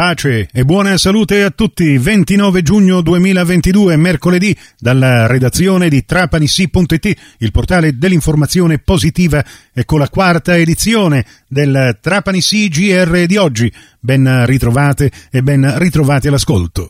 Pace e buona salute a tutti. 29 giugno 2022, mercoledì, dalla redazione di trapanissi.it, il portale dell'informazione positiva, ecco la quarta edizione del Trapanissi GR di oggi. Ben ritrovate e ben ritrovati all'ascolto.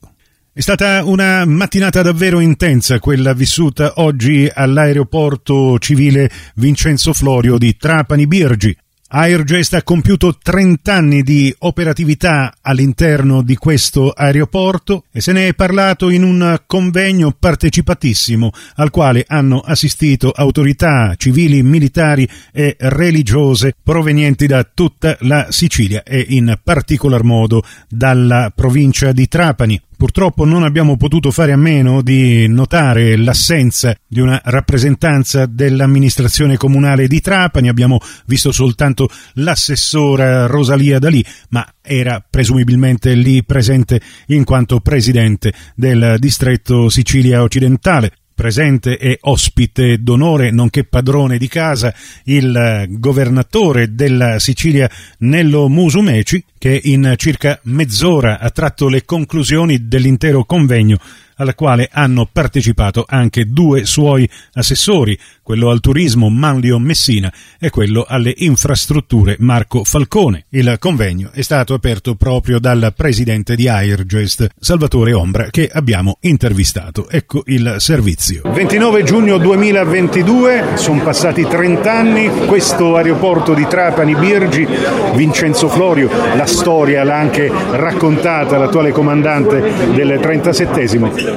È stata una mattinata davvero intensa quella vissuta oggi all'aeroporto civile Vincenzo Florio di Trapani Birgi. Airgest ha compiuto 30 anni di operatività all'interno di questo aeroporto e se ne è parlato in un convegno partecipatissimo al quale hanno assistito autorità civili, militari e religiose provenienti da tutta la Sicilia e in particolar modo dalla provincia di Trapani. Purtroppo non abbiamo potuto fare a meno di notare l'assenza di una rappresentanza dell'amministrazione comunale di Trapani, abbiamo visto soltanto l'assessora Rosalia Dalì, ma era presumibilmente lì presente in quanto presidente del distretto Sicilia occidentale presente e ospite d'onore, nonché padrone di casa, il governatore della Sicilia Nello Musumeci, che in circa mezz'ora ha tratto le conclusioni dell'intero convegno alla quale hanno partecipato anche due suoi assessori, quello al turismo Manlio Messina e quello alle infrastrutture Marco Falcone. Il convegno è stato aperto proprio dal presidente di Airgest, Salvatore Ombra, che abbiamo intervistato. Ecco il servizio. 29 giugno 2022, sono passati 30 anni, questo aeroporto di Trapani Birgi, Vincenzo Florio, la storia l'ha anche raccontata l'attuale comandante del 37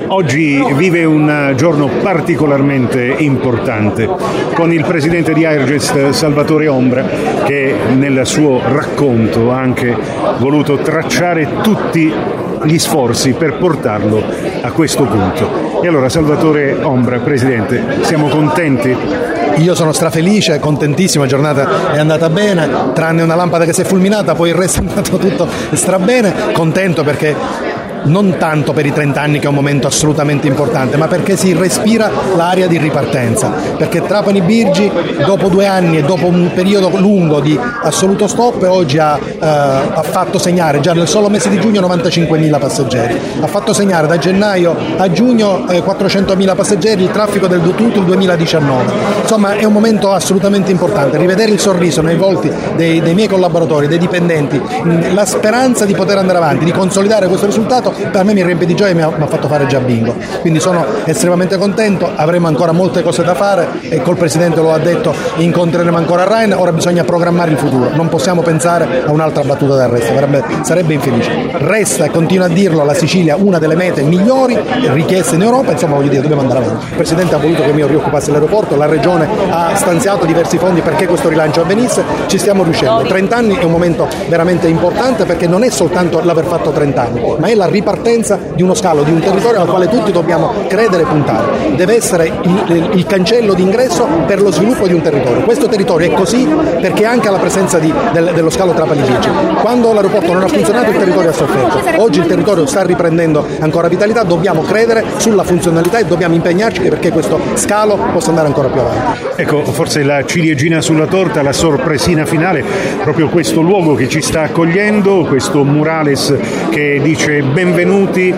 oggi vive un giorno particolarmente importante con il presidente di Airgest Salvatore Ombra che nel suo racconto ha anche voluto tracciare tutti gli sforzi per portarlo a questo punto. E allora Salvatore Ombra, Presidente, siamo contenti? Io sono strafelice, contentissimo, la giornata è andata bene, tranne una lampada che si è fulminata, poi il resto è andato tutto strabene, contento perché non tanto per i 30 anni che è un momento assolutamente importante, ma perché si respira l'aria di ripartenza, perché Trapani Birgi dopo due anni e dopo un periodo lungo di assoluto stop oggi ha, ha fatto segnare già nel solo mese di giugno 95.000 passeggeri, ha fatto segnare da gennaio a giugno eh, 400.000 passeggeri il traffico del tutto il 2019, insomma è un momento assolutamente importante, rivedere il sorriso nei volti dei, dei miei collaboratori, dei dipendenti, la speranza di poter andare avanti, di consolidare questo risultato per me mi riempie di gioia e mi ha, mi ha fatto fare già bingo. Quindi sono estremamente contento, avremo ancora molte cose da fare e col Presidente lo ha detto, incontreremo ancora Ryan, ora bisogna programmare il futuro, non possiamo pensare a un'altra battuta del resto, sarebbe, sarebbe infelice. Resta, continuo a dirlo, la Sicilia una delle mete migliori richieste in Europa, insomma voglio dire, dobbiamo andare avanti. Il Presidente ha voluto che io rioccupasse l'aeroporto, la Regione ha stanziato diversi fondi perché questo rilancio avvenisse, ci stiamo riuscendo. 30 anni è un momento veramente importante perché non è soltanto l'aver fatto 30 anni, ma è la ripartenza partenza di uno scalo, di un territorio al quale tutti dobbiamo credere e puntare. Deve essere il, il cancello d'ingresso per lo sviluppo di un territorio. Questo territorio è così perché anche alla presenza di, del, dello scalo Trapani Liegi. Quando l'aeroporto non ha funzionato il territorio ha sofferto. Oggi il territorio sta riprendendo ancora vitalità, dobbiamo credere sulla funzionalità e dobbiamo impegnarci perché questo scalo possa andare ancora più avanti. Ecco, forse la ciliegina sulla torta, la sorpresina finale, proprio questo luogo che ci sta accogliendo, questo murales che dice benvenuti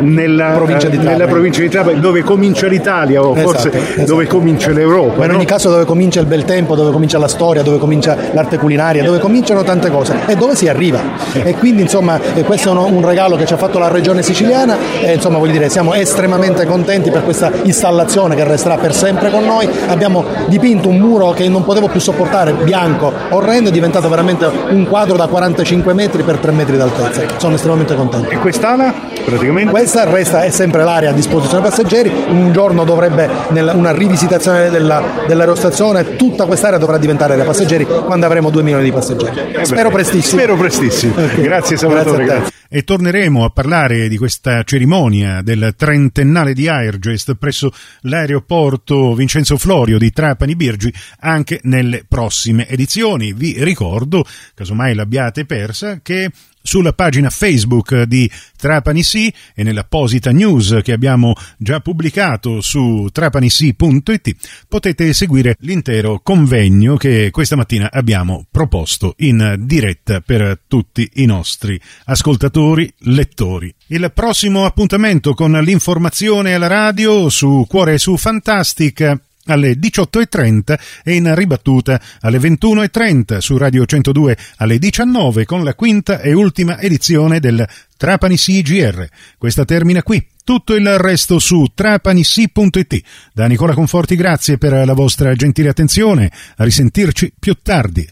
nella provincia di Trapani, provincia di Trapani dove comincia l'Italia o esatto, forse esatto. dove comincia l'Europa. Ma in no? ogni caso dove comincia il bel tempo, dove comincia la storia, dove comincia l'arte culinaria, dove cominciano tante cose e dove si arriva. E quindi insomma questo è un regalo che ci ha fatto la regione siciliana e insomma voglio dire siamo estremamente contenti per questa installazione che resterà per sempre con noi. Abbiamo dipinto un muro che non potevo più sopportare, bianco, orrendo, è diventato veramente un quadro da 45 metri per 3 metri d'altezza. Sono estremamente contento. E quest'ala praticamente? Questa resta è sempre l'area a disposizione dei passeggeri, un giorno dovrebbe una rivisitazione della, dell'aerostazione, tutta quest'area dovrà diventare area passeggeri quando avremo 2 milioni di passeggeri. Eh Spero prestissimo. Spero prestissimo. Okay. Grazie Salvatore. Grazie, grazie e torneremo a parlare di questa cerimonia del trentennale di Airgest presso l'aeroporto Vincenzo Florio di Trapani Birgi anche nelle prossime edizioni. Vi ricordo, casomai l'abbiate persa, che sulla pagina Facebook di Trapani Sì e nell'apposita news che abbiamo già pubblicato su trapanissi.it potete seguire l'intero convegno che questa mattina abbiamo proposto in diretta per tutti i nostri ascoltatori, lettori. Il prossimo appuntamento con l'informazione alla radio su Cuore e su Fantastic alle 18.30 e in ribattuta alle 21.30 su Radio 102 alle 19 con la quinta e ultima edizione del Trapani CGR. Questa termina qui. Tutto il resto su trapanissi.it. Da Nicola Conforti grazie per la vostra gentile attenzione. A risentirci più tardi.